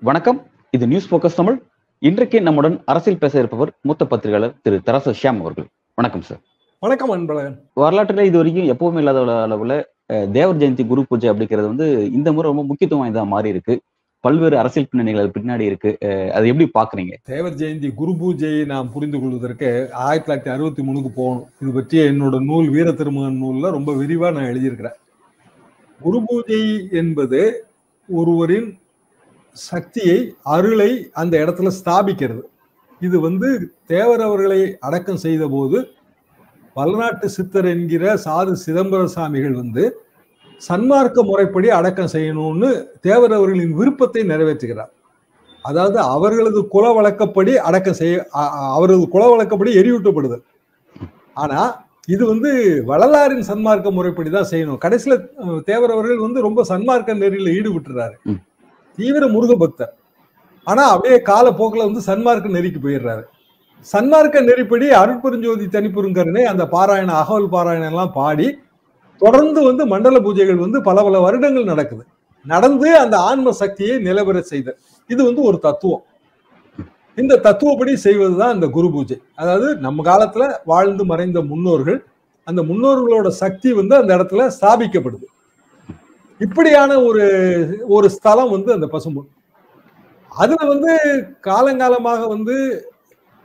வணக்கம். இது news focus Tamil. இன்றைக்கு நம்முடன் அரசியல் பேச இருப்பவர் மூத்த பத்திரிகையாளர் திரு தராசு ஷியாம் அவர்கள். வணக்கம் சார் வணக்கம் அன்பழகன். வரலாற்றுல இது வரைக்கும் எப்பவுமே இல்லாத அள- அளவுல தேவர் ஜெயந்தி குரு பூஜை அப்படிங்கிறது வந்து இந்த முறை ரொம்ப முக்கியத்துவம் வாய்ந்ததா மாறி இருக்கு பல்வேறு அரசியல் பின்னணிகள் அது பின்னாடி இருக்கு. அது எப்படி பாக்குறீங்க? தேவர் ஜெயந்தி குரு பூஜையை நாம் புரிந்து கொள்வதற்கு ஆயிரத்தி தொள்ளாயிரத்தி அறுபத்தி மூணுக்கு போகணும். இது பற்றிய என்னோட நூல் வீர திருமகன் நூல்ல ரொம்ப விரிவா நான் எழுதியிருக்கிறேன். குரு பூஜை என்பது ஒருவரின் சக்தியை அருளை அந்த இடத்துல ஸ்தாபிக்கிறது. இது வந்து தேவர் அவர்களை அடக்கம் செய்த போது வளநாட்டு சித்தர் என்கிற சாது சிதம்பர சாமிகள் வந்து சன்மார்க்க முறைப்படி அடக்கம் செய்யணும்னு தேவர் அவர்களின் விருப்பத்தை நிறைவேற்றுகிறார். அதாவது அவர்களது குல வழக்கப்படி அடக்கம் செய்ய அவரது குல வழக்கப்படி எரியூட்டப்படுதல். ஆனா இது வந்து வள்ளலாரின் சன்மார்க்க முறைப்படி தான் செய்யணும். கடைசியில தேவர் அவர்கள் வந்து ரொம்ப சன்மார்க்க நெறியில ஈடுபட்டுறாரு. தீவிர முருக பக்தர். ஆனா அப்படியே காலப்போக்கில் வந்து சன்மார்க்க நெறிக்கு போயிடுறாரு. சன்மார்க்க நெறிப்படி அருட்பெருஞ்சோதி தனிப்பெருங்கருணை அந்த பாராயண அகவல் பாராயணம் எல்லாம் பாடி தொடர்ந்து வந்து மண்டல பூஜைகள் வந்து பல பல வருடங்கள் நடக்குது. நடந்து அந்த ஆன்ம சக்தியை நிலவர செய்த இது வந்து ஒரு தத்துவம். இந்த தத்துவப்படி செய்வதுதான் இந்த குரு பூஜை. அதாவது நம்ம காலத்துல வாழ்ந்து மறைந்த முன்னோர்கள் அந்த முன்னோர்களோட சக்தி வந்து அந்த இடத்துல ஸ்தாபிக்கப்படுது. இப்படியான ஒரு ஒரு ஸ்தலம் வந்து அந்த பசும்பொன் அதுல வந்து காலங்காலமாக வந்து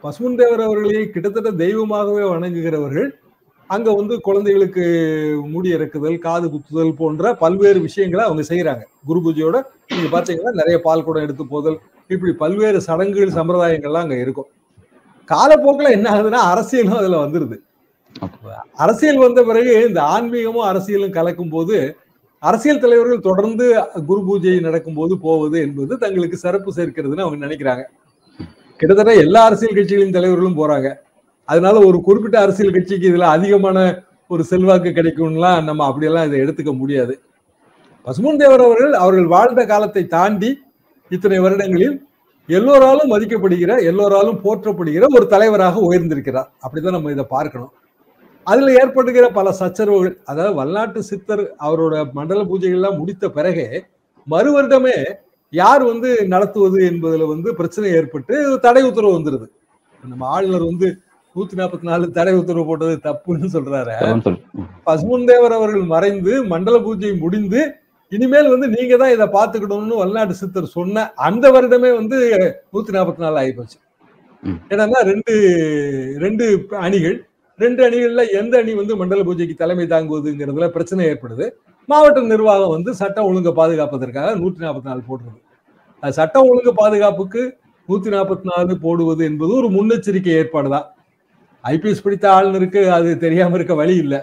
பசுமன் தேவர் அவர்களையே கிட்டத்தட்ட தெய்வமாகவே வணங்குகிறவர்கள் அங்க வந்து குழந்தைகளுக்கு முடி இறக்குதல் காது குத்துதல் போன்ற பல்வேறு விஷயங்களை அவங்க செய்யறாங்க குரு பூஜையோட நீங்க பாத்தீங்கன்னா நிறைய பால் குடம் எடுத்து போதல் இப்படி பல்வேறு சடங்குகள் சம்பிரதாயங்கள்லாம் அங்க இருக்கும். காலப்போக்கில் என்ன ஆகுதுன்னா அரசியலும் அதுல வந்துருது. அரசியல் வந்த பிறகு இந்த ஆன்மீகமும் அரசியலும் கலக்கும் போது அரசியல் தலைவர்கள் தொடர்ந்து குரு பூஜை நடக்கும் போது போவது என்பது தங்களுக்கு சிறப்பு சேர்க்கிறதுன்னு அவங்க நினைக்கிறாங்க. கிட்டத்தட்ட எல்லா அரசியல் கட்சிகளின் தலைவர்களும் போறாங்க. அதனால ஒரு குறிப்பிட்ட அரசியல் கட்சிக்கு இதுல அதிகமான ஒரு செல்வாக்கு கிடைக்கும்லாம் நம்ம அப்படியெல்லாம் இதை எடுத்துக்க முடியாது. பசுமன் தேவர் அவர்கள் அவர்கள் வாழ்ந்த காலத்தை தாண்டி இத்தனை வருடங்களில் எல்லோராலும் மதிக்கப்படுகிற எல்லோராலும் போற்றப்படுகிற ஒரு தலைவராக உயர்ந்திருக்கிறார். அப்படிதான் நம்ம இதை பார்க்கணும். அதுல ஏற்படுகிற பல சச்சரவுகள் அதாவது வல்லாட்டு சித்தர் அவரோட மண்டல பூஜைகள்லாம் முடித்த பிறகு மறுவருடமே யார் வந்து நடத்துவது என்பதுல வந்து பிரச்சனை ஏற்பட்டு தடை உத்தரவு வந்துருது. நம்ம ஆளுநர் வந்து நூத்தி நாற்பத்தி நாலு தடை உத்தரவு போட்டது தப்புன்னு சொல்றாரு. பசுமன் தேவர் அவர்கள் மறைந்து மண்டல பூஜை முடிந்து இனிமேல் வந்து நீங்க தான் இதை பார்த்துக்கணும்னு வல்லாட்டு சித்தர் சொன்ன அந்த வருடமே வந்து நூத்தி நாற்பத்தி நாலு ஆகிப்போச்சு. ம். என்னன்னா ரெண்டு ரெண்டு அணிகள் ரெண்டு அணிகள்ல எந்த அணி வந்து மண்டல பூஜைக்கு தலைமை தாங்குவதுங்கிறதுல பிரச்சனை ஏற்படுது. மாவட்ட நிர்வாகம் வந்து சட்டம் ஒழுங்கை பாதுகாப்பதற்காக நூற்றி நாற்பத்தி நாலு போடுறது. சட்டம் ஒழுங்கு பாதுகாப்புக்கு நூத்தி நாற்பத்தி நாலு போடுவது என்பது ஒரு முன்னெச்சரிக்கை ஏற்பாடு தான் ஐபிஎஸ் பிடித்த ஆளுநருக்கு அது தெரியாம இருக்க வழி இல்லை.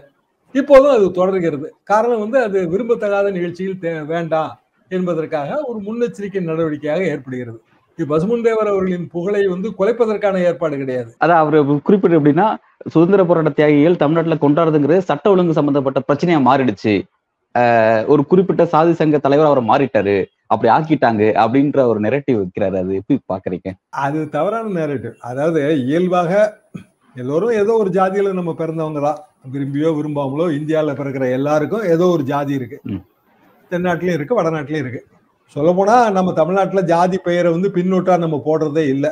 இப்போதும் அது தொடர்கிறது. காரணம் வந்து அது விரும்பத்தகாத நிகழ்ச்சியில் தே- வேண்டாம் என்பதற்காக ஒரு முன்னெச்சரிக்கை நடவடிக்கையாக ஏற்படுகிறது. பசுமன் தேவர் அவர்களின் புகழை வந்து குலைப்பதற்கான ஏற்பாடு கிடையாது. அதான் அவர் குறிப்பிட்டு எப்படின்னா சுதந்திர போராட்ட தியாகிகள் தமிழ்நாட்டுல கொண்டாடுறதுங்கிறது சட்ட ஒழுங்கு சம்பந்தப்பட்ட பிரச்சனையா மாறிடுச்சு. ஆஹ் ஒரு குறிப்பிட்ட சாதி சங்க தலைவர் அவரை மாறிட்டாரு அப்படி ஆக்கிட்டாங்க அப்படின்ற ஒரு நெரட்டிவ் வைக்கிறாரு. அது எப்படி பாக்குறீங்க? அது தவறான நேரட்டிவ் அதாவது இயல்பாக எல்லோரும் ஏதோ ஒரு ஜாதியில நம்ம பிறந்தவங்க தான். விரும்பியோ விரும்பாமலோ இந்தியால பிறக்கிற எல்லாருக்கும் ஏதோ ஒரு ஜாதி இருக்கு. தென்னாட்டிலயும் இருக்கு வடநாட்டிலயும் இருக்கு. சொல்ல போனா நம்ம தமிழ்நாட்டுல ஜாதி பெயரை வந்து பின்னோட்டா நம்ம போடுறதே இல்லை.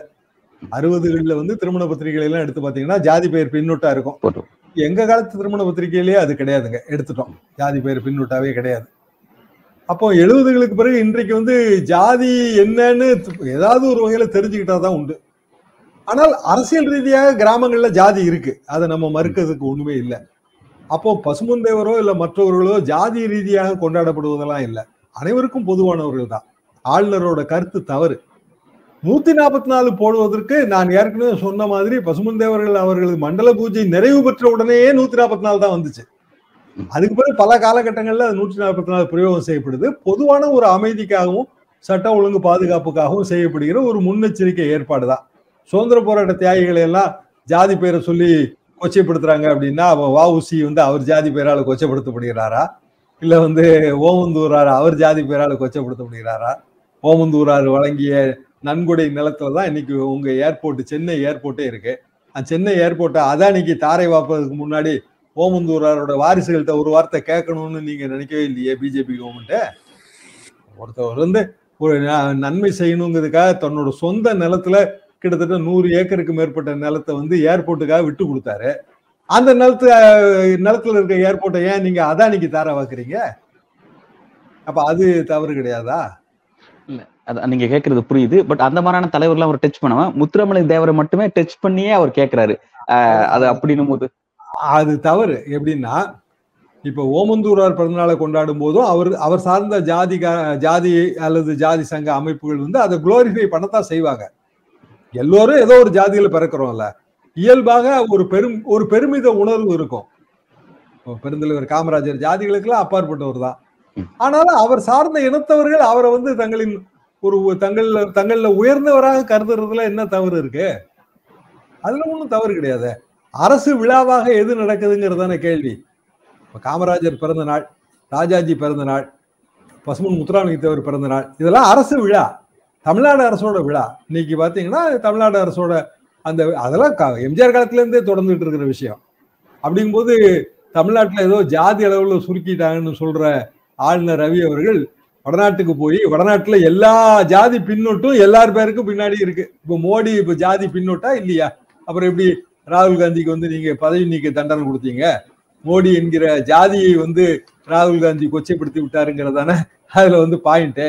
அறுபதுகளில் வந்து திருமண பத்திரிகைகள் எல்லாம் எடுத்து பாத்தீங்கன்னா ஜாதி பெயர் பின்னோட்டா இருக்கும். எங்க காலத்து திருமண பத்திரிகையிலேயே அது கிடையாதுங்க. எடுத்துட்டோம். ஜாதி பெயர் பின்னூட்டாவே கிடையாது. அப்போ எழுபதுகளுக்கு பிறகு இன்றைக்கு வந்து ஜாதி என்னன்னு ஏதாவது ஒரு வகையில தெரிஞ்சுக்கிட்டா தான் உண்டு. ஆனால் அரசியல் ரீதியாக கிராமங்கள்ல ஜாதி இருக்கு. அதை நம்ம மறுக்கிறதுக்கு ஒண்ணுமே இல்லை. அப்போ பசுமன் தேவரோ இல்ல மற்றவர்களோ ஜாதி ரீதியாக கொண்டாடப்படுவதெல்லாம் இல்லை. அனைவருக்கும் பொதுவானவர்கள் தான். ஆளுநரோட கருத்து தவறு. நூத்தி நாற்பத்தி நாலு போடுவதற்கு நான் ஏற்கனவே சொன்ன மாதிரி பசுமன் தேவர்கள் அவர்களது மண்டல பூஜை நிறைவு பெற்ற உடனேயே நூத்தி நாற்பத்தி நாலு தான் வந்துச்சு. அதுக்கு பிறகு பல காலகட்டங்கள்ல அது நூற்றி நாற்பத்தி நாலு பிரயோகம் செய்யப்படுது. பொதுவான ஒரு அமைதிக்காகவும் சட்ட ஒழுங்கு பாதுகாப்புக்காகவும் செய்யப்படுகிற ஒரு முன்னெச்சரிக்கை ஏற்பாடு தான் சுதந்திர போராட்ட தியாகிகளை எல்லாம் ஜாதி பெயரை சொல்லி கொச்சைப்படுத்துறாங்க அப்படின்னா அப்ப வஉசி வந்து அவர் ஜாதி பெயரால் கொச்சைப்படுத்தப்படுகிறாரா? இல்ல வந்து ஓமந்தூரார் அவர் ஜாதி பெயரால கொச்சைப்படுத்தப்படுகிறாரா? ஓமந்தூரார் வழங்கிய நன்கொடை நிலத்துல தான் இன்னைக்கு உங்க ஏர்போர்ட் சென்னை ஏர்போர்ட்டே இருக்கு. அந்த சென்னை ஏர்போர்ட்டை அதானிக்கு தாரை வாப்பதுக்கு முன்னாடி ஓமந்தூராரோட வாரிசுகள்கிட்ட ஒரு வார்த்தை கேட்கணும்னு நீங்க நினைக்கவே இல்லையே பிஜேபி கவர்மெண்ட்டு ஒருத்தவர் வந்து ஒரு நன்மை செய்யணுங்கிறதுக்காக தன்னோட சொந்த நிலத்துல கிட்டத்தட்ட நூறு ஏக்கருக்கு மேற்பட்ட நிலத்தை வந்து ஏர்போர்ட்டுக்காக விட்டு கொடுத்தாரு. அந்த நிலத்து நிலத்துல இருக்க ஏர்போர்ட்டை ஏன் நீங்க அதானிக்கு தார வாக்குறீங்க அப்ப அது தவறு கிடையாதா? அது நீங்க கேக்குறது புரியுது. பட் அந்த மாதிரியான தலைவர்லாம் அவர் டச் பண்ணாம முத்துராமலை தேவரை மட்டுமே டச் பண்ணியே அவர் கேக்குறாரு. அஹ் அது அப்படின்னும் போது. அது தவறு. எப்படின்னா இப்ப ஓமந்தூரார் பிறந்தநாளை கொண்டாடும் போதும் அவர் அவர் சார்ந்த ஜாதி ஜாதி அல்லது ஜாதி சங்க அமைப்புகள் வந்து அதை குளோரிஃபை பண்ணத்தான் செய்வாங்க. எல்லோரும் ஏதோ ஒரு ஜாதியில பிறக்கிறோம்ல. இயல்பாக ஒரு பெரும் ஒரு பெருமித உணர்வு இருக்கும். பெருந்தலைவர் காமராஜர் ஜாதிகளுக்கெல்லாம் அப்பாற்பட்டவர் தான். ஆனாலும் அவர் சார்ந்த இனத்தவர்கள் அவரை வந்து தங்களின் ஒரு தங்கள்ல தங்களில் உயர்ந்தவராக கருதுறதுல என்ன தவறு இருக்கு? அதுல ஒன்றும் தவறு கிடையாது. அரசு விழாவாக எது நடக்குதுங்கிறதான கேள்வி. இப்போ காமராஜர் பிறந்த நாள் ராஜாஜி பிறந்த நாள் பசுமன் முத்துராமலிங்கத்தேவர் பிறந்த நாள் இதெல்லாம் அரசு விழா. தமிழ்நாடு அரசோட விழா. இன்னைக்கு பார்த்தீங்கன்னா தமிழ்நாடு அரசோட அந்த அதெல்லாம் க- எம்ஜிஆர் காலத்துலேருந்தே தொடர்ந்துட்டு இருக்கிற விஷயம். அப்படிங்கும்போது தமிழ்நாட்டில் ஏதோ ஜாதி அளவில் சுருக்கிட்டாங்கன்னு சொல்கிற ஆளுநர் ரவி அவர்கள் வடநாட்டுக்கு போய் வடநாட்டில் எல்லா ஜாதி பின்னொட்டும் எல்லார் பேருக்கும் பின்னாடி இருக்கு. இப்போ மோடி இப்போ ஜாதி பின்னொட்டா இல்லையா? அப்புறம் எப்படி ராகுல் காந்திக்கு வந்து நீங்க பதவி நீக்க தண்டனை கொடுத்தீங்க? மோடி என்கிற ஜாதியை வந்து ராகுல் காந்தி கொச்சைப்படுத்தி விட்டாருங்கிறதான அதுல வந்து பாயிண்ட்டு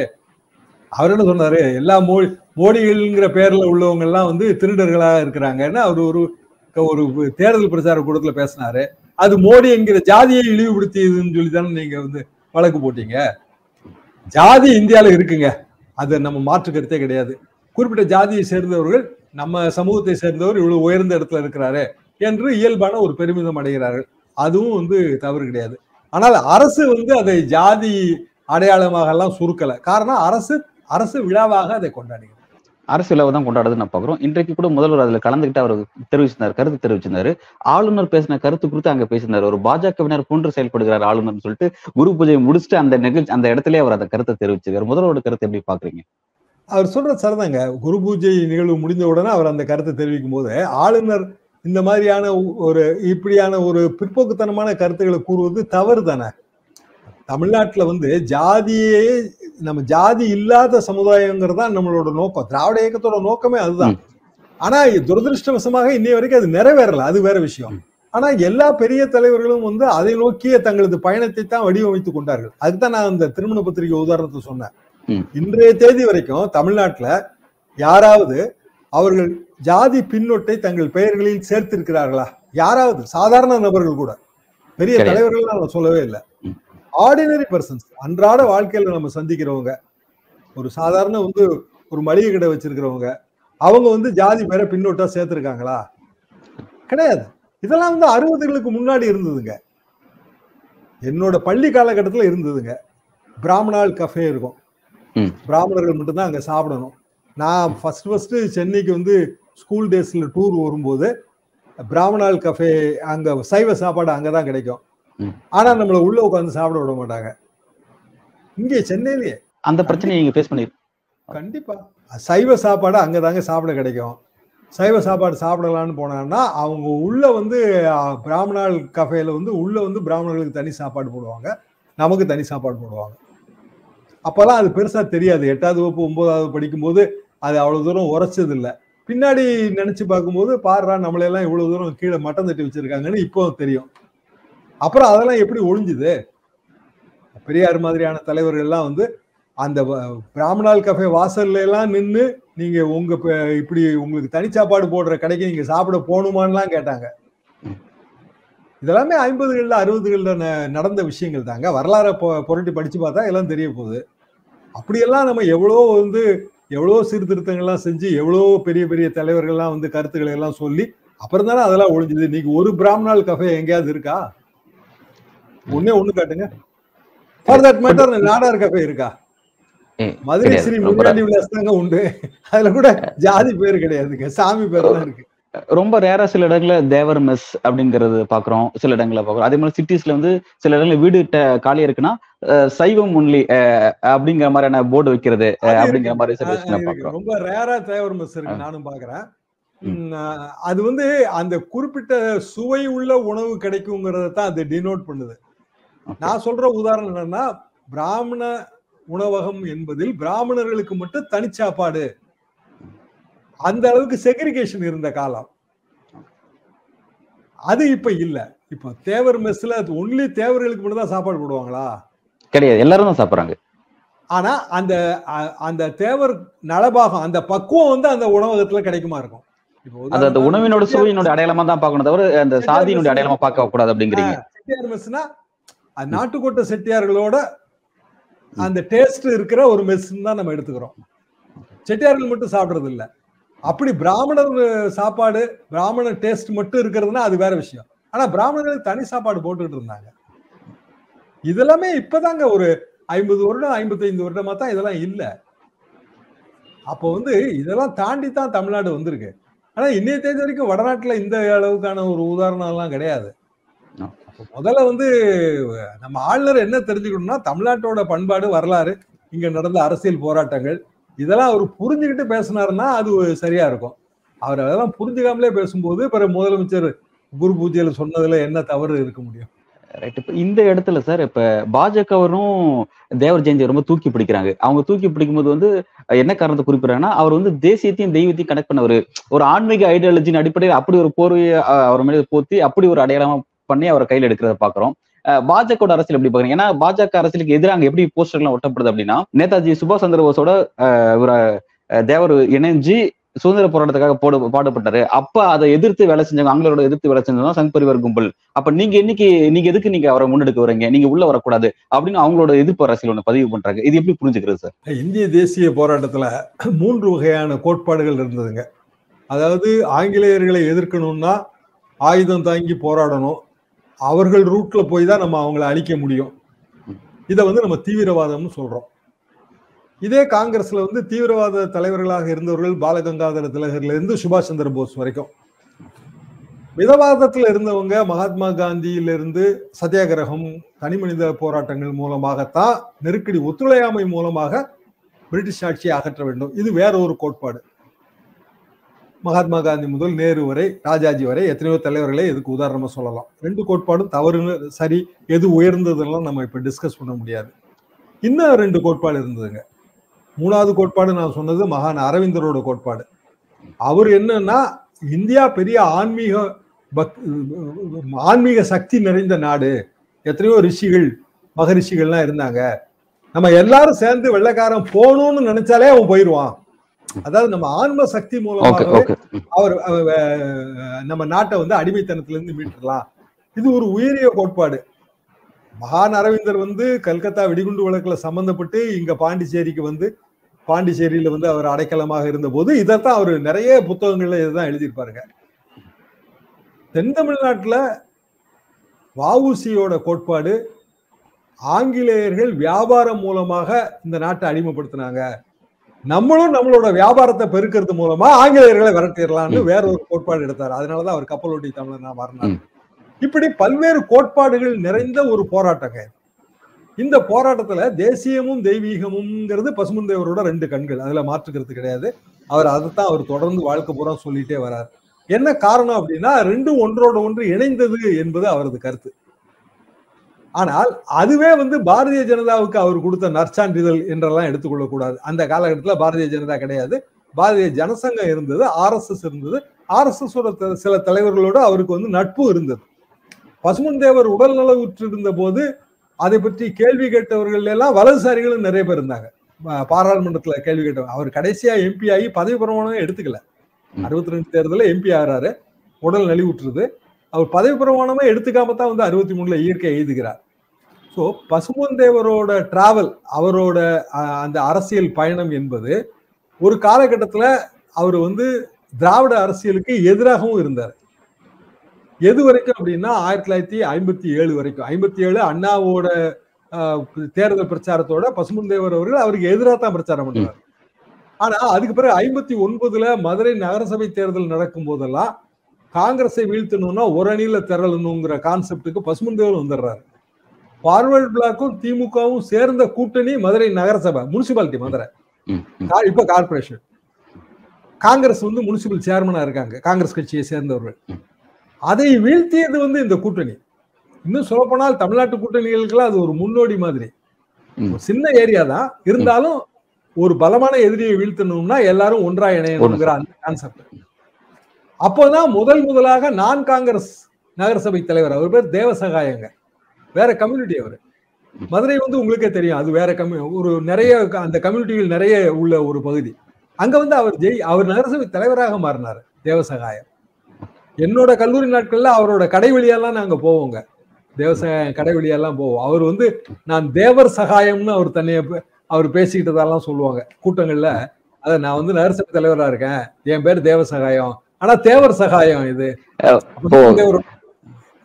அவர் என்ன சொன்னாரு எல்லா மோடி மோடிகள்ங்கிற பேர்ல உள்ளவங்க எல்லாம் வந்து திருடர்களா இருக்கிறாங்கன்னு அவர் ஒரு ஒரு தேர்தல் பிரச்சார கூட்டத்துல பேசினாரு. அது மோடி என்கிற ஜாதியை இழிவுபடுத்தியதுன்னு சொல்லி தானே நீங்க வந்து வழக்கு போட்டீங்க. ஜாதி இந்தியால இருக்குங்க. அது நம்ம மாற்று கருத்தே கிடையாது. குறிப்பிட்ட ஜாதியை சேர்ந்தவர்கள் நம்ம சமூகத்தை சேர்ந்தவர் இவ்வளவு உயர்ந்த இடத்துல இருக்கிறாரு என்று இயல்பான ஒரு பெருமிதம் அடைகிறார்கள். அதுவும் வந்து தவறு கிடையாது. ஆனால் அரசு வந்து அதை ஜாதி அடையாளமாக எல்லாம் சுருக்கல. காரணம் அரசு அரசு விழாவாக அதை கொண்டாடுகிறது. அரசு விழாவை தான் கொண்டாடுறது நான் பாக்குறோம் இன்றைக்கு கூட முதல்வர் அதுல கலந்துகிட்டு அவர் தெரிவிச்சிருந்தார் கருத்து தெரிவிச்சிருந்தாரு. ஆளுநர் பேசின கருத்து குறித்து அங்க பேசியிருந்தாரு. ஒரு பாஜகவினர் போன்று செயல்படுகிறார் ஆளுநர்னு சொல்லிட்டு குரு பூஜையை முடிச்சுட்டு அந்த நிகழ்ச்சி அந்த இடத்துல அவர் அந்த கருத்தை தெரிவிச்சிருக்காரு. முதல்வரோட கருத்தை எப்படி பாக்குறீங்க அவர் சொல்றது சரிதாங்க குரு பூஜை நிகழ்வு முடிந்த உடனே அவர் அந்த கருத்தை தெரிவிக்கும் போது ஆளுநர் இந்த மாதிரியான ஒரு இப்படியான ஒரு பிற்போக்குத்தனமான கருத்துக்களை கூறுவது தவறு தானே? தமிழ்நாட்டுல வந்து ஜாதியே நம்ம ஜாதி இல்லாத சமுதாயங்கிறது தான் நம்மளோட நோக்கம். திராவிட இயக்கத்தோட நோக்கமே அதுதான். ஆனா துரதிருஷ்டவசமாக இன்னைய வரைக்கும் அது நிறைவேறல. அது வேற விஷயம். ஆனா எல்லா பெரிய தலைவர்களும் வந்து அதை நோக்கிய தங்களது பயணத்தை தான் வடிவமைத்துக் கொண்டார்கள். அதுதான் நான் அந்த திருமண பத்திரிகை உதாரணத்தை சொன்னேன். இன்றைய தேதி வரைக்கும் தமிழ்நாட்டுல யாராவது அவர்கள் ஜாதி பின்னொட்டை தங்கள் பெயர்களில் சேர்த்திருக்கிறார்களா? யாராவது? சாதாரண நபர்கள் கூட. பெரிய. தலைவர்கள் நான் சொல்லவே இல்லை. ஆர்டினரி பர்சன்ஸ் அன்றாட வாழ்க்கையில நம்ம சந்திக்கிறவங்க ஒரு சாதாரண வந்து ஒரு மளிகை கடை வச்சிருக்கிறவங்க அவங்க வந்து ஜாதி பேரை பின்னோட்டா சேர்த்திருக்காங்களா? கிடையாது. இதெல்லாம் வந்து அறுபதுகளுக்கு முன்னாடி இருந்ததுங்க. என்னோட பள்ளி காலகட்டத்துல இருந்ததுங்க. பிராமணால் கஃபே இருக்கும். பிராமணர்கள் மட்டும்தான் அங்க சாப்பிடணும். நான் ஃபர்ஸ்ட் ஃபர்ஸ்ட் சென்னைக்கு வந்து ஸ்கூல் டேஸ்ல டூர் வரும்போது பிராமணால் கஃபே அங்க சைவ சாப்பாடு அங்கதான் கிடைக்கும். ம். ஆனா நம்மள உள்ள உட்காந்து சாப்பிட விட மாட்டாங்க. இங்கே சென்னையிலேயே. அந்த பிரச்சனையை நீங்க ஃபேஸ் பண்ணி கண்டிப்பா. சைவ சாப்பாடு அங்கதாங்க சாப்பிட கிடைக்கும். சைவ சாப்பாடு சாப்பிடலாம்னு போனாங்கன்னா அவங்க உள்ள வந்து பிராமணால் கஃபேல வந்து உள்ள வந்து பிராமணர்களுக்கு தனி சாப்பாடு போடுவாங்க. நமக்கு தனி சாப்பாடு போடுவாங்க. அப்பெல்லாம் அது பெருசா தெரியாது. எட்டாவது வகுப்பு ஒன்பதாவது படிக்கும்போது அது அவ்வளவு தூரம் உரைச்சது இல்ல பின்னாடி நினைச்சு பார்க்கும்போது பாருடா நம்மளையெல்லாம் இவ்வளவு தூரம் கீழே மட்டம் தட்டி வச்சிருக்காங்கன்னு இப்போ தெரியும். அப்புறம் அதெல்லாம் எப்படி ஒழிஞ்சுது? பெரியார் மாதிரியான தலைவர்கள் எல்லாம் வந்து அந்த வ- பிராமணால் கஃபே வாசல்ல எல்லாம் நின்று நீங்க உங்க இப்படி உங்களுக்கு தனி சாப்பாடு போடுற கடைக்கு நீங்க சாப்பிட போகணுமான்லாம் கேட்டாங்க. ம். இதெல்லாமே ஐம்பதுகள்ல அறுபதுகள்ல ந- நடந்த விஷயங்கள் தாங்க. வரலாறை புரட்டி படிச்சு பார்த்தா எல்லாம் தெரிய போகுது. அப்படியெல்லாம் நம்ம எவ்வளோ வந்து எவ்வளோ சீர்திருத்தங்கள்லாம் செஞ்சு எவ்வளோ பெரிய பெரிய தலைவர்கள்லாம் வந்து கருத்துக்களை எல்லாம் சொல்லி அப்புறம் தானே அதெல்லாம் ஒழிஞ்சுது. இன்னைக்கு ஒரு பிராமணால் கஃபே எங்கேயாவது இருக்கா? ஒண்ணே ஒண்ணு காட்டுங்க. For that matter Nadar cafe இருக்கா? மதுரை. ஸ்ரீ முன்னாடி விலாஸ் தாங்க உண்டு. அதுல கூட ஜாதி பேர் கிடையாதுங்க. சாமி பேர் தான் இருக்கு. ரொம்ப ரேரா சில இடங்கள்ல தேவர் மெஸ் அப்படிங்கறது பாக்குறோம். சில இடங்கள்ல பாக்குறோம். அதே மாதிரி சிட்டிஸ்ல வந்து சில இடங்கள்ல வீடு காலியா இருக்குன்னா சைவம் ஒன்லி அப்படிங்கிற மாதிரியான போர்டு வைக்கிறது அப்படிங்கிற. மாதிரி சில ரொம்ப ரேரா தேவர் மெஸ் இருக்கு நானும் பாக்குறேன். அது வந்து அந்த குறிப்பிட்ட சுவை உள்ள உணவு கிடைக்குங்கிறத தான் அது டினோட் பண்ணுது. நான் சொல்ற உதாரணம் என்னன்னா பிராமண உணவகம் என்பதில் பிராமணர்களுக்கு மட்டும் தனிச்சாப்பாடு. அந்த அளவுக்கு செக்ரிகேஷன் இருந்த காலம். அது இப்ப இல்ல. இப்ப தேவர் மெஸ்ல ஒன்லி தேவர்களுக்கு மட்டும் தான் சாப்பாடு போடுவாங்களா? கிடையாது. எல்லாரும் தான் சாப்பிடுறாங்க. ஆனா அந்த அந்த தேவர் நலபாகம் அந்த பக்குவம் வந்து அந்த உணவகத்துல கிடைக்குமா இருக்கும். அது அந்த உணவினோட சுவையினோட அடையாளமா தான் பார்க்கணும் தவிர அந்த சாதியினுடைய அடையாளமா பார்க்க கூடாது அப்படிங்கிறீங்க. நாட்டுக்கோட்டை செட்டியார்களோட அந்த டேஸ்ட் இருக்கிற ஒரு மெஸ்ன்னு தான் நம்ம எடுத்துக்கிறோம். செட்டியார்கள் மட்டும் சாப்பிட்றது இல்லை. அப்படி பிராமணர் சாப்பாடு பிராமணர் டேஸ்ட் மட்டும் இருக்கிறதுனா அது வேற விஷயம். ஆனா பிராமணர்களுக்கு தனி சாப்பாடு போட்டுக்கிட்டு இருந்தாங்க. இதெல்லாமே இப்பதாங்க ஒரு ஐம்பது வருடம் ஐம்பத்தைந்து வருடமா தான் இதெல்லாம் இல்லை. அப்போ வந்து இதெல்லாம் தாண்டி தான் தமிழ்நாடு வந்திருக்கு. ஆனா இன்னைய தேதி வரைக்கும் வடநாட்டுல இந்த அளவுக்கான ஒரு உதாரணம் எல்லாம் கிடையாது முதல்ல வந்து நம்ம ஆளுநர் என்ன தெரிஞ்சுக்கணும்னா தமிழ்நாட்டோட பண்பாடு வரலாறு இங்க நடந்த அரசியல் போராட்டங்கள் இதெல்லாம் அவர் புரிஞ்சுக்கிட்டு பேசினாருன்னா அது சரியா இருக்கும். அவர் அதெல்லாம் புரிஞ்சுக்காமலே பேசும்போது பிற முதலமைச்சர் குரு பூஜையில சொன்னதுல என்ன தவறு இருக்க முடியும்? ரைட் இப்ப இந்த இடத்துல சார் இப்ப பாஜகவரும் தேவர் ஜெயந்தி ரொம்ப தூக்கி பிடிக்கிறாங்க. அவங்க தூக்கி பிடிக்கும்போது வந்து என்ன காரணத்தை குறிப்பிடறாங்கன்னா அவர் வந்து தேசியத்தையும் தெய்வத்தையும் கனெக்ட் பண்ணவர் ஒரு ஆன்மீக ஐடியாலஜின் அடிப்படையில் அப்படி ஒரு போர்வையை அவர் மேலே போத்தி அப்படி ஒரு அடையாளமா பண்ணி அவரை கையில எடுக்கிறத பாக்குறோம் பாஜக அரசியல் எப்படி பாக்குறீங்க ஏன்னா பாஜக அரசியலுக்கு எதிராக அங்க எப்படி போஸ்டர்லாம் ஒட்டப்படுது அப்படின்னா நேதாஜி சுபாஷ் சந்திர போஸோட இவரை ஒரு தேவர் இணைஞ்சு சுதந்திர போராட்டத்துக்காக போடு பாடுபட்டாரு. அப்ப அதை எதிர்த்து வேலை செஞ்சவங்க ஆங்கிலரோட எதிர்த்து வேலை செஞ்சவங்க சங் பரிவார் கும்பல். அப்ப நீங்க இன்னைக்கு நீங்க எதுக்கு நீங்க அவரை முன்னெடுக்க வரீங்க? நீங்க உள்ள வரக்கூடாது அப்படின்னு அவங்களோட எதிர்ப்பு அரசியல் ஒண்ணு பதிவு பண்றாங்க. இது எப்படி புரிஞ்சுக்கிறது சார்? இந்திய தேசிய போராட்டத்துல மூன்று வகையான கோட்பாடுகள் இருந்ததுங்க. அதாவது ஆங்கிலேயர்களை எதிர்க்கணும்னா ஆயுதம் தாங்கி போராடணும். அவர்கள் ரூட்ல போய் தான் நம்ம அவங்கள அழிக்க முடியும். இதை வந்து நம்ம தீவிரவாதம்னு சொல்றோம். இதே காங்கிரஸ்ல வந்து தீவிரவாத தலைவர்களாக இருந்தவர்கள் பாலகங்காதர திலகர்ல இருந்து சுபாஷ் சந்திர போஸ் வரைக்கும். மிதவாதத்தில் இருந்தவங்க மகாத்மா காந்தியிலிருந்து சத்தியாகிரகம் தனிமனித போராட்டங்கள் மூலமாகத்தான் நெருக்கடி ஒத்துழையாமை மூலமாக பிரிட்டிஷ் ஆட்சியை அகற்ற வேண்டும். இது வேற ஒரு கோட்பாடு. மகாத்மா காந்தி முதல் நேரு வரை ராஜாஜி வரை எத்தனையோ தலைவர்களே இதுக்கு உதாரணமா சொல்லலாம். ரெண்டு கோட்பாடும் தவறுன்னு சரி எது உயர்ந்ததெல்லாம் நம்ம இப்ப டிஸ்கஸ் பண்ண முடியாது. இன்னும் ரெண்டு கோட்பாடு இருந்ததுங்க. மூணாவது கோட்பாடு நான் சொன்னது மகான் அரவிந்தரோட கோட்பாடு. அவர் என்னன்னா இந்தியா பெரிய ஆன்மீக பக் ஆன்மீக சக்தி நிறைந்த நாடு. எத்தனையோ ரிஷிகள் மகரிஷிகள்லாம் இருந்தாங்க. நம்ம எல்லாரும் சேர்ந்து வெள்ளைக்காரன் போகணும்னு நினைச்சாலே அவன் போயிடுவான் அதாவது நம்ம ஆன்ம சக்தி மூலமாக அவர் நம்ம நாட்டை வந்து அடிமைத்தனத்திலிருந்து மீட்டுடலாம் இது ஒரு உயரிய கோட்பாடு. மகான் அரவிந்தர் வந்து கல்கத்தா வெடிகுண்டு வழக்குல சம்பந்தப்பட்டு இங்க பாண்டிச்சேரிக்கு வந்து பாண்டிச்சேரியில வந்து அவர் அடைக்கலமாக இருந்தபோது இதைத்தான் அவர் நிறைய புத்தகங்கள்ல இதுதான் எழுதியிருப்பாருங்க. தென் தமிழ்நாட்டுல வஉசியோட கோட்பாடு ஆங்கிலேயர்கள் வியாபாரம் மூலமாக இந்த நாட்டை அடிமைப்படுத்தினாங்க. நம்மளும் நம்மளோட வியாபாரத்தை பெருக்கிறது மூலமா ஆங்கிலேயர்களை விரட்டிடலாம்னு வேற ஒரு கோட்பாடு எடுத்தாரு. அதனாலதான் அவர் கப்பலோட்டி தமிழனா மாறினார் ம். இப்படி பல்வேறு கோட்பாடுகள் நிறைந்த ஒரு போராட்டங்க இந்த போராட்டத்துல தேசியமும் தெய்வீகமும்ங்கிறது பசுமந்தேவரோட ரெண்டு கண்கள். அதுல மாற்றுக்கிறது கிடையாது. அவர் அதைத்தான் அவர் தொடர்ந்து வாழ்க்கை பூரா சொல்லிட்டே வரார். என்ன காரணம் அப்படின்னா ரெண்டும் ஒன்றோட ஒன்று இணைந்தது என்பது அவரது கருத்து. ஆனால் அதுவே வந்து பாரதிய ஜனதாவுக்கு அவர் கொடுத்த நற்சான்றிதழ் என்றெல்லாம் எடுத்துக்கொள்ளக்கூடாது. அந்த காலகட்டத்தில் பாரதிய ஜனதா கிடையாது. பாரதிய ஜனசங்கம் இருந்தது ஆர்எஸ்எஸ் இருந்தது. ஆர்எஸ்எஸ் சில தலைவர்களோடு அவருக்கு வந்து நட்பு இருந்தது. பசுமன் தேவர் உடல் நலவுற்று இருந்த போது அதை பற்றி கேள்வி கேட்டவர்கள் எல்லாம் வலதுசாரிகளும் நிறைய பேர் இருந்தாங்க. பாராளுமன்றத்துல கேள்வி கேட்டவங்க. அவர் கடைசியா எம்பி ஆகி பதவி பிரமாணம் எடுத்துக்கல. அறுபத்தி ரெண்டு தேர்தலில் எம்பி ஆகிறாரு உடல் நலிவுற்றுது. அவர் பதவி பிரமாணமே எடுத்துக்காம தான் வந்து அறுபத்தி மூணுல இயற்கை எழுதுகிறார் ஸோ பசும்பொன் தேவரோட டிராவல் அவரோட அந்த அரசியல் பயணம் என்பது ஒரு காலகட்டத்துல அவர் வந்து திராவிட அரசியலுக்கு எதிராகவும் இருந்தார். எது வரைக்கும் அப்படின்னா ஆயிரத்தி தொள்ளாயிரத்தி ஐம்பத்தி ஏழு வரைக்கும். ஐம்பத்தி ஏழு அண்ணாவோட தேர்தல் பிரச்சாரத்தோட பசும்பொன் தேவர் அவர்கள் அவருக்கு எதிராக தான் பிரச்சாரம் பண்றாரு ஆனா அதுக்கு பிறகு ஐம்பத்தி ஒன்பதுல மதுரை நகரசபை தேர்தல் நடக்கும் போதெல்லாம் காங்கிரஸை வீழ்த்தணும்னா ஒரு அணியில திரளணுங்கிற கான்செப்டுக்கு பசும்பொன் தேவர் வந்துடுறாரு. ஃபார்வர்ட் பிளாக்கும் திமுகவும் சேர்ந்த கூட்டணி மதுரை நகரசபை முனிசிபாலிட்டி மதுரை. இப்ப கார்பரேஷன் காங்கிரஸ் வந்து முனிசிபல் சேர்மனா இருக்காங்க காங்கிரஸ் கட்சியை சேர்ந்தவர்கள். அதை வீழ்த்தியது வந்து இந்த கூட்டணி. இன்னும் சொல்லப்போனால் தமிழ்நாட்டு கூட்டணிகளுக்கெல்லாம் அது ஒரு முன்னோடி மாதிரி. சின்ன ஏரியா தான். இருந்தாலும் ஒரு பலமான எதிரியை வீழ்த்தணும்னா எல்லாரும் ஒன்றா இணையணுங்கிற அந்த கான்செப்ட் அப்போதான் முதல் முதலாக நான் காங்கிரஸ் நகரசபை தலைவர் அவர் பேர் தேவசகாயங்க. வேற கம்யூனிட்டி அவர். மதுரை வந்து உங்களுக்கே தெரியும். அது வேற கம்யூ ஒரு நிறைய அந்த கம்யூனிட்டிகள் நிறைய உள்ள ஒரு பகுதி. அங்க வந்து அவர் ஜெய் அவர் நகரசபை தலைவராக மாறினார் தேவசகாயம் என்னோட கல்லூரி நாட்கள்ல அவரோட கடை வழியெல்லாம் நாங்க போவோங்க. தேவசகாயம் கடை வழியெல்லாம் போவோம். அவர் வந்து நான் தேவர் சகாயம்னு அவர் தன்னைய அவர் பேசிக்கிட்டதெல்லாம் சொல்லுவாங்க. கூட்டங்கள்ல அத நான் வந்து நகரசபை தலைவரா இருக்கேன். என் பேர் தேவசகாயம். ஆனா தேவர் சகாயம் இது.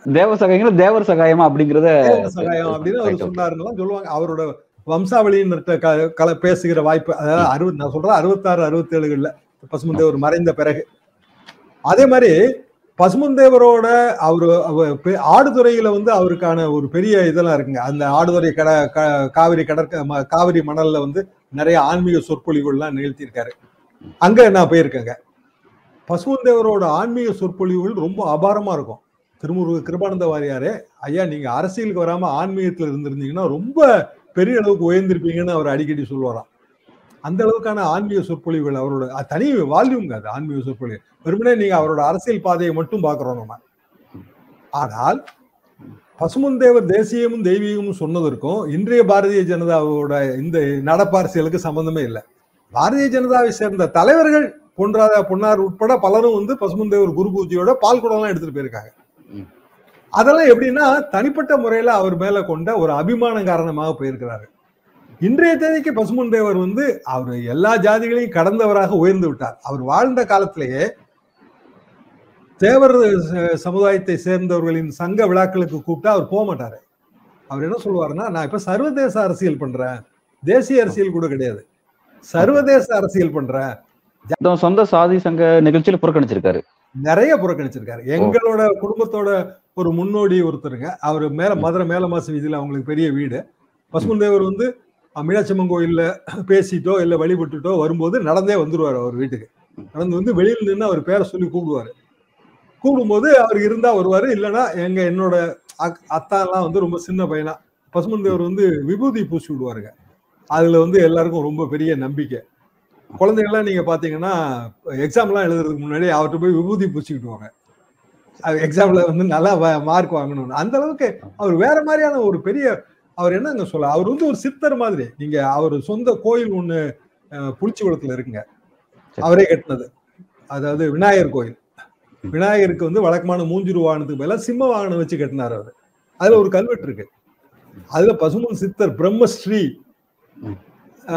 தேவ சகாயங்களும் தேவர் சகாயமா அப்படிங்கறத சகாயம் அப்படின்னு அவர் சொன்னாருன்னு சொல்லுவாங்க. அவரோட வம்சாவளியினர்கிட்ட க- கல பேசுகிற வாய்ப்பு அதாவது அறுபது நான் சொல்றேன் அறுபத்தாறு அறுபத்தேழுகள்ல பசுமந்தேவர் மறைந்த பிறகு. அதே மாதிரி பசுமந்தேவரோட அவரு ஆடுதுறையில வந்து அவருக்கான ஒரு பெரிய இதெல்லாம் இருக்குங்க. அந்த ஆடுதுறை கட காவிரி கடற்க காவிரி மணல்ல வந்து நிறைய ஆன்மீக சொற்பொழிவுகள்லாம் நிகழ்த்தியிருக்காரு. அங்க நான் போயிருக்கேங்க. பசுமந்தேவரோட ஆன்மீக சொற்பொழிவுகள் ரொம்ப அபாரமா இருக்கும். திருமுருக கிருபானந்த வாரியாரே ஐயா நீங்க அரசியலுக்கு வராம ஆன்மீகத்துல இருந்திருந்தீங்கன்னா ரொம்ப பெரிய அளவுக்கு உயர்ந்திருப்பீங்கன்னு அவர் அடிக்கடி சொல்லுவாராம். அந்த அளவுக்கான ஆன்மீக சொற்பொழிவுகள் அவரோட தனி வால்யூம்ங்க அது ஆன்மீக சொற்பொழிவு. வெறுமனே நீங்க அவரோட அரசியல் பாதையை மட்டும் பாக்குறோம் நம்ம. ஆனால் பசுமந்தேவர் தேசியமும் தெய்வீகமும் சொன்னதற்கும் இன்றைய பாரதிய ஜனதாவோட இந்த நடப்பு அரசியலுக்கு சம்பந்தமே இல்லை. பாரதிய ஜனதாவை சேர்ந்த தலைவர்கள் பொன்ராதா பொன்னார் உட்பட பலரும் வந்து பசுமந்தேவர் குரு பூஜையோட பால் குடம்லாம் எடுத்துட்டு போயிருக்காங்க. அதெல்லாம் எப்படின்னா தனிப்பட்ட முறையில அவர் மேல கொண்ட ஒரு அபிமானம் காரணமாக போயிருக்கிறாரு. இன்றைய தேதிக்கு பசுமன் தேவர் வந்து அவர் எல்லா ஜாதிகளையும் கடந்தவராக உயர்ந்து விட்டார். அவர் வாழ்ந்த காலத்திலேயே தேவர் சமுதாயத்தை சேர்ந்தவர்களின் சங்க விழாக்களுக்கு கூப்பிட்டா அவர் போக மாட்டாரு. அவர் என்ன சொல்லுவாருன்னா நான் இப்ப சர்வதேச அரசியல் பண்றேன். தேசிய அரசியல் கூட கிடையாது. சர்வதேச அரசியல் பண்றேன். சொந்த சாதி சங்க நிகழ்ச்சியில புறக்கணிச்சிருக்காரு. நிறைய புறக்கணிச்சிருக்காரு. எங்களோட குடும்பத்தோட ஒரு முன்னோடி ஒருத்தருங்க. அவர் மேல மதுரை மேல மாச வீதியில அவங்களுக்கு பெரிய வீடு. பசுமன் தேவர் வந்து மீனாட்சியம்மன் கோயில்ல பேசிட்டோ இல்ல வழிபட்டுட்டோ வரும்போது நடந்தே வந்துருவாரு அவர் வீட்டுக்கு. நடந்து வந்து வெளியில நின்று அவர் பேரை சொல்லி கூப்பிடுவாரு. கூப்பிடும்போது அவர் இருந்தா வருவாரு இல்லைன்னா எங்க என்னோட அத்தாலாம் வந்து ரொம்ப சின்ன பையனா பசுமன் தேவர் வந்து விபூதி பூசி விடுவாருங்க. அதுல வந்து எல்லாருக்கும் ரொம்ப பெரிய நம்பிக்கை. குழந்தைங்கள்லாம் நீங்க பாத்தீங்கன்னா எக்ஸாம்லாம் எழுதுறதுக்கு முன்னாடி அவர்கிட்ட போய் விபூதி பூச்சிக்கிட்டுவாங்க எக்ஸாம்ல வந்து நல்லா மார்க் வாங்கணும்னு. அந்த அளவுக்கு அவர் வேற மாதிரியான ஒரு பெரிய அவர் என்னங்க சொல்ல அவர் வந்து ஒரு சித்தர் மாதிரி. நீங்க அவர் சொந்த கோயில் ஒண்ணு அஹ், புளிச்சிகுளத்துல இருக்குங்க. அவரே கட்டினது. அதாவது விநாயகர் கோயில். விநாயகருக்கு வந்து வழக்கமான மூஞ்சிரு வாகனத்துக்கு பதிலா சிம்ம வாகனம் வச்சு கட்டினார் அவர். அதுல ஒரு கல்வெட்டு இருக்கு. அதுல பசுமன் சித்தர் பிரம்மஸ்ரீ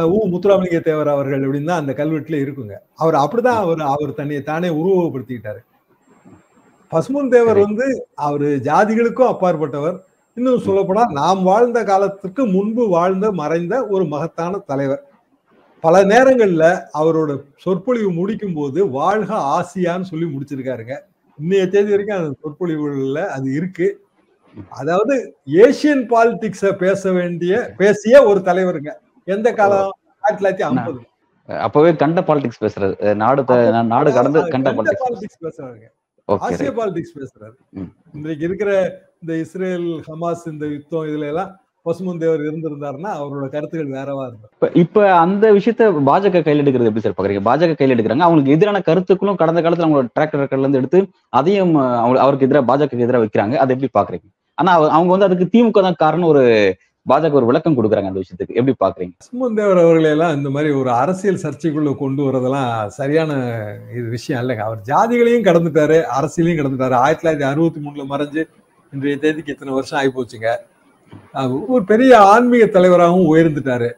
உ. முத்துராமலிங்க தேவர் அவர்கள் அப்படின்னு தான் அந்த கல்வெட்டுல இருக்குங்க. அவர் அப்படிதான் அவர் அவர் தன்னை தானே உருவகப்படுத்திக்கிட்டாரு. பசுமன் தேவர். வந்து அவரு ஜாதிகளுக்கும் அப்பாற்பட்டவர். இன்னும் சொல்லப்போனா நாம் வாழ்ந்த காலத்துக்கு முன்பு வாழ்ந்த மறைந்த ஒரு மகத்தான தலைவர். பல நேரங்கள்ல அவரோட சொற்பொழிவு முடிக்கும் போது வாழ்க ஆசியான்னு சொல்லி முடிச்சிருக்காருங்க. இன்னைய தேதி வரைக்கும் அந்த சொற்பொழிவுகள்ல அது இருக்கு. அதாவது ஏசியன் பாலிடிக்ஸ பேச வேண்டிய பேசிய ஒரு தலைவருங்க. எந்த காலம்? ஆயிரத்தி தொள்ளாயிரத்தி ஐம்பது. அப்பவே கண்ட பாலிடிக்ஸ் பேசுறது. நாடு நாடு கடந்து கண்ட பாலிடிக்ஸ். ஓகே ஆசிய பாலிடிக்ஸ் பேசுறாரு. இன்றைக்கு இருக்கிற இந்த இஸ்ரேல் ஹமாஸ் இந்த யுத்தம் இதுல எல்லாம் பசுமன் தேவர் இருந்திருந்தாருன்னா அவரோட கருத்துக்கள் வேறவா இருக்கும் இப்ப இப்ப அந்த விஷயத்த பாஜக கையில் எடுக்கிறது எப்படி சார் பாக்குறீங்க? பாஜக கையில் எடுக்கிறாங்க. அவங்களுக்கு எதிரான கருத்துக்களும் கடந்த காலத்துல அவங்களோட ட்ராக் ரெக்கார்ட்ல இருந்து எடுத்து அதையும் அவங்க அவருக்கு எதிராக பாஜக எதிராக வைக்கிறாங்க. அதை எப்படி பாக்குறீங்க? ஆனா அவ- அவங்க வந்து அதுக்கு திமுக தான் காரணம் ஒரு பாஜக ஒரு விளக்கம் கொடுக்குறாங்க அந்த விஷயத்துக்கு. எப்படி பாக்குறீங்க பசுமன் தேவர் அவர்களை எல்லாம் இந்த மாதிரி ஒரு அரசியல் சர்ச்சைக்குள்ள கொண்டு வரதெல்லாம் சரியான இது விஷயம் இல்லைங்க. அவர் ஜாதிகளையும் கடந்துட்டாரு அரசியலையும் கடந்துட்டாரு. ஆயிரத்தி தொள்ளாயிரத்தி அறுபத்தி மூணுல மறைஞ்சு இன்றைய தேதிக்கு இத்தனை வருஷம் ஆகி போச்சுங்க ஒரு பெரிய ஆன்மீக தலைவராகவும் உயர்ந்துட்டாரு.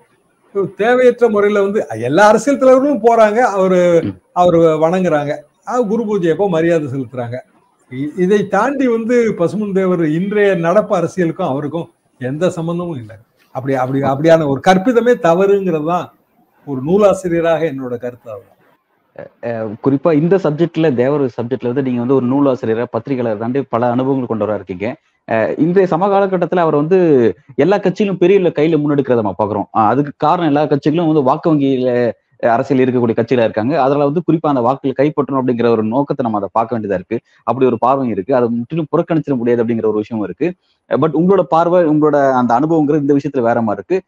தேவையற்ற முறையில வந்து எல்லா அரசியல் தலைவர்களும் போறாங்க. அவரு அவர் வணங்குறாங்க. குரு பூஜை எப்போ மரியாதை செலுத்துறாங்க. இதை தாண்டி வந்து பசுமன் தேவர் இன்றைய நடப்பு அரசியலுக்கும் அவருக்கும் எந்த சம்பந்தமும் இல்லை. அப்படி அப்படி அப்படியான ஒரு கற்பிதமே தவறுங்கிறது தான் ஒரு நூலாசிரியராக என்னோட கருத்து அதுதான். குறிப்பா இந்த சப்ஜெக்ட்ல தேவர் சப்ஜெக்ட்ல வந்து நீங்க வந்து ஒரு நூலாசிரியரா பத்திரிகையாளர் தாண்டி பல அனுபவங்கள் கொண்டவரா இருக்கீங்க அஹ் இன்றைய சமகாலகட்டத்துல அவர் வந்து எல்லா கட்சியிலும் பெரிய கையில முன்னெடுக்கிறத நம்ம பாக்குறோம். அதுக்கு காரணம் எல்லா கட்சிகளும் வந்து வாக்கு வங்கியில அரசியல் இருக்கக்கூடிய கட்சியில இருக்காங்க. அதனால வந்து குறிப்பா அந்த வாக்குகள் கைப்பற்றணும் அப்படிங்கிற ஒரு நோக்கத்தை நம்ம அதை பார்க்க வேண்டியதா இருக்கு. அப்படி ஒரு பார்வை இருக்கு. அதை முற்றிலும் புறக்கணிச்சிட முடியாது அப்படிங்கிற ஒரு விஷயம் இருக்கு. பட் உங்களோட பார்வை உங்களோட அந்த அனுபவங்கிறது இந்த விஷயத்துல வேற மாதிரி இருக்கு.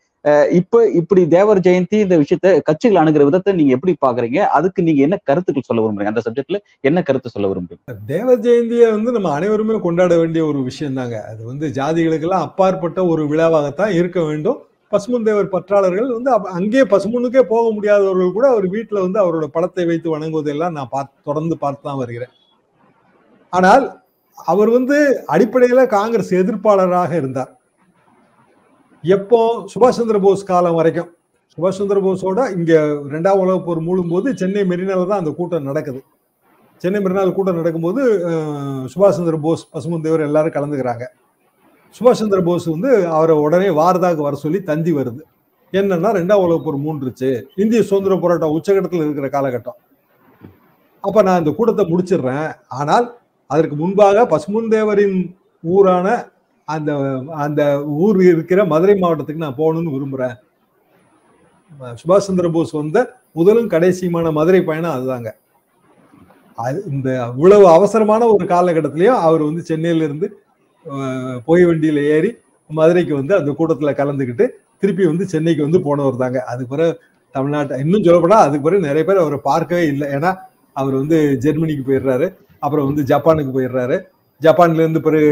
இப்போ இப்ப இப்படி தேவர் ஜெயந்தி இந்த விஷயத்த கட்சிகள் அணுகிற விதத்தை நீங்க எப்படி பாக்குறீங்க அதுக்கு நீங்க என்ன கருத்துக்கள் சொல்ல விரும்புறீங்க? அந்த சப்ஜெக்ட்ல என்ன கருத்து சொல்ல விரும்புறீங்க? தேவர் ஜெயந்தியை வந்து நம்ம அனைவருமே கொண்டாட வேண்டிய ஒரு விஷயம் தாங்க அது வந்து ஜாதிகளுக்கெல்லாம் அப்பாற்பட்ட ஒரு விழாவாகத்தான் இருக்க வேண்டும். பசுமுந்தேவர் பற்றாளர்கள் வந்து அங்கே பசுமனுக்கே போக முடியாதவர்கள் கூட அவர் வீட்டில் வந்து அவரோட படத்தை வைத்து வணங்குவதெல்லாம் நான் பார்த்து தொடர்ந்து பார்த்து தான் வருகிறேன். ஆனால் அவர் வந்து அடிப்படையில் காங்கிரஸ் எதிர்ப்பாளராக இருந்தார். எப்போ சுபாஷ் சந்திர போஸ் காலம் வரைக்கும். சுபாஷ் சந்திர போஸோட இங்கே ரெண்டாம் உலக போர் மூழும்போது சென்னை மெரினால தான் அந்த கூட்டம் நடக்குது. சென்னை மெரினால் கூட்டம் நடக்கும்போது சுபாஷ் சந்திர போஸ் பசுமன் தேவர் எல்லாரும் கலந்துக்கிறாங்க. சுபாஷ் சந்திர போஸ் வந்து அவரை உடனே வாரதாக்கு வர சொல்லி தந்தி வருது. என்னன்னா ரெண்டாம் உலக போர் மூன்றுச்சு. இந்திய சுதந்திர போராட்டம் உச்சகட்டத்தில் இருக்கிற காலகட்டம். அப்ப நான் இந்த கூட்டத்தை முடிச்சிடுறேன். ஆனால் அதற்கு முன்பாக பசுமுந்தேவரின் ஊரான அந்த அந்த ஊர் இருக்கிற மதுரை மாவட்டத்துக்கு நான் போகணும்னு விரும்புறேன். சுபாஷ் சந்திர போஸ் வந்த முதலும் கடைசியுமான மதுரை பயணம் அதுதாங்க. அது இந்த இவ்வளவு அவசரமான ஒரு காலகட்டத்திலயும் அவர் வந்து சென்னையில இருந்து போய் வண்டியில் ஏறி மதுரைக்கு வந்து அந்த கூட்டத்தில் கலந்துக்கிட்டு திருப்பி வந்து சென்னைக்கு வந்து போனவர் தாங்க. அதுக்கு பிறகு தமிழ்நாட்டை இன்னும் சொல்லப்போனால் அதுக்கு பிறகு நிறைய பேர் அவரை பார்க்கவே இல்லை. ஏன்னா அவர் வந்து ஜெர்மனிக்கு போயிடுறாரு அப்புறம் வந்து ஜப்பானுக்கு போயிடுறாரு. ஜப்பான்லேருந்து பிறகு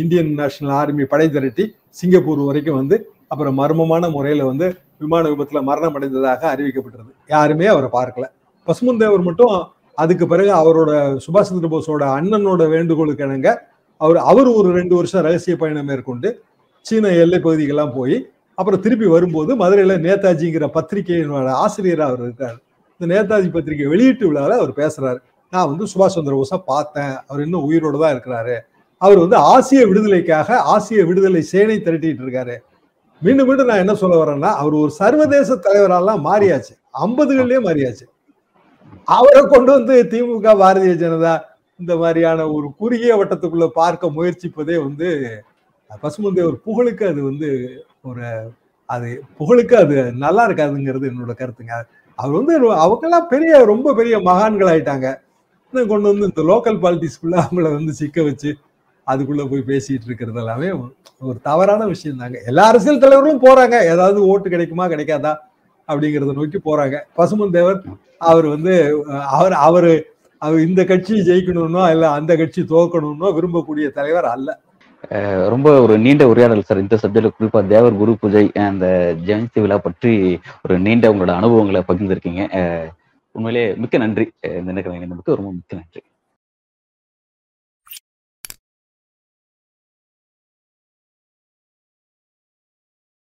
இந்தியன் நேஷனல் ஆர்மி படை திரட்டி சிங்கப்பூர் வரைக்கும் வந்து அப்புறம் மர்மமான முறையில் வந்து விமான விபத்தில் மரணம் அடைந்ததாக அறிவிக்கப்பட்டது. யாருமே அவரை பார்க்கல. பசுமன் தேவர் மட்டும் அதுக்கு பிறகு அவரோட சுபாஷ் சந்திர போஸோட அண்ணனோட வேண்டுகோளுக்கு இணங்க அவர் அவர் ஒரு ரெண்டு வருஷம் ரகசிய பயணம் மேற்கொண்டு சீன எல்லை பகுதிக்கெல்லாம் போய் அப்புறம் திருப்பி வரும்போது மதுரையில நேதாஜிங்கிற பத்திரிகையினோட ஆசிரியராக அவர் இருக்காரு. இந்த நேதாஜி பத்திரிகை வெளியீட்டு விழாவில் அவர் பேசுறாரு. நான் வந்து சுபாஷ் சந்திர போஸை பார்த்தேன். அவர் இன்னும் உயிரோடு தான் இருக்கிறாரு. அவர் வந்து ஆசிய விடுதலைக்காக ஆசிய விடுதலை சேனை திரட்டிட்டு இருக்காரு. மீண்டும் மீண்டும் நான் என்ன சொல்ல வரேன்னா அவர் ஒரு சர்வதேச தலைவரெல்லாம் மாறியாச்சு. ஐம்பதுகள்லயே மாறியாச்சு. அவரை கொண்டு வந்து திமுக பாரதிய ஜனதா இந்த மாதிரியான ஒரு குறுகிய வட்டத்துக்குள்ள பார்க்க முயற்சிப்பதே வந்து பசுமந்தேவர் புகழுக்கு அது வந்து ஒரு அது புகழுக்கு அது நல்லா இருக்காதுங்கிறது என்னோட கருத்துங்க. அவர் வந்து அவங்கெல்லாம் பெரிய ரொம்ப பெரிய மகான்கள் ஆயிட்டாங்க. கொண்டு வந்து இந்த லோக்கல் பாலிட்டிக்ஸ்குள்ள அவங்கள வந்து சிக்க வச்சு அதுக்குள்ள போய் பேசிட்டு இருக்கிறது எல்லாமே ஒரு தவறான விஷயம் தாங்க. எல்லா அரசியல் தலைவர்களும் போறாங்க. ஏதாவது ஓட்டு கிடைக்குமா கிடைக்காதா அப்படிங்கறத நோக்கி போறாங்க. பசுமன் தேவர் அவர் வந்து அவர் அவரு அவர் இந்த கட்சி ஜெயிக்கணும்னோ இல்ல அந்த கட்சி தோக்கணும்னோ விரும்பக்கூடிய தலைவர் அல்ல. ரொம்ப ஒரு நீண்ட உரையாடல் சார். இந்த சப்ஜெக்ட்ல குறிப்பா தேவர் குரு பூஜை அந்த ஜெயந்தி விழா பற்றி ஒரு நீண்ட உங்களோட அனுபவங்களை பகிர்ந்திருக்கீங்க. உண்மையிலே மிக்க நன்றி. அஹ் இந்த நேரத்தில் ரொம்ப மிக்க நன்றி.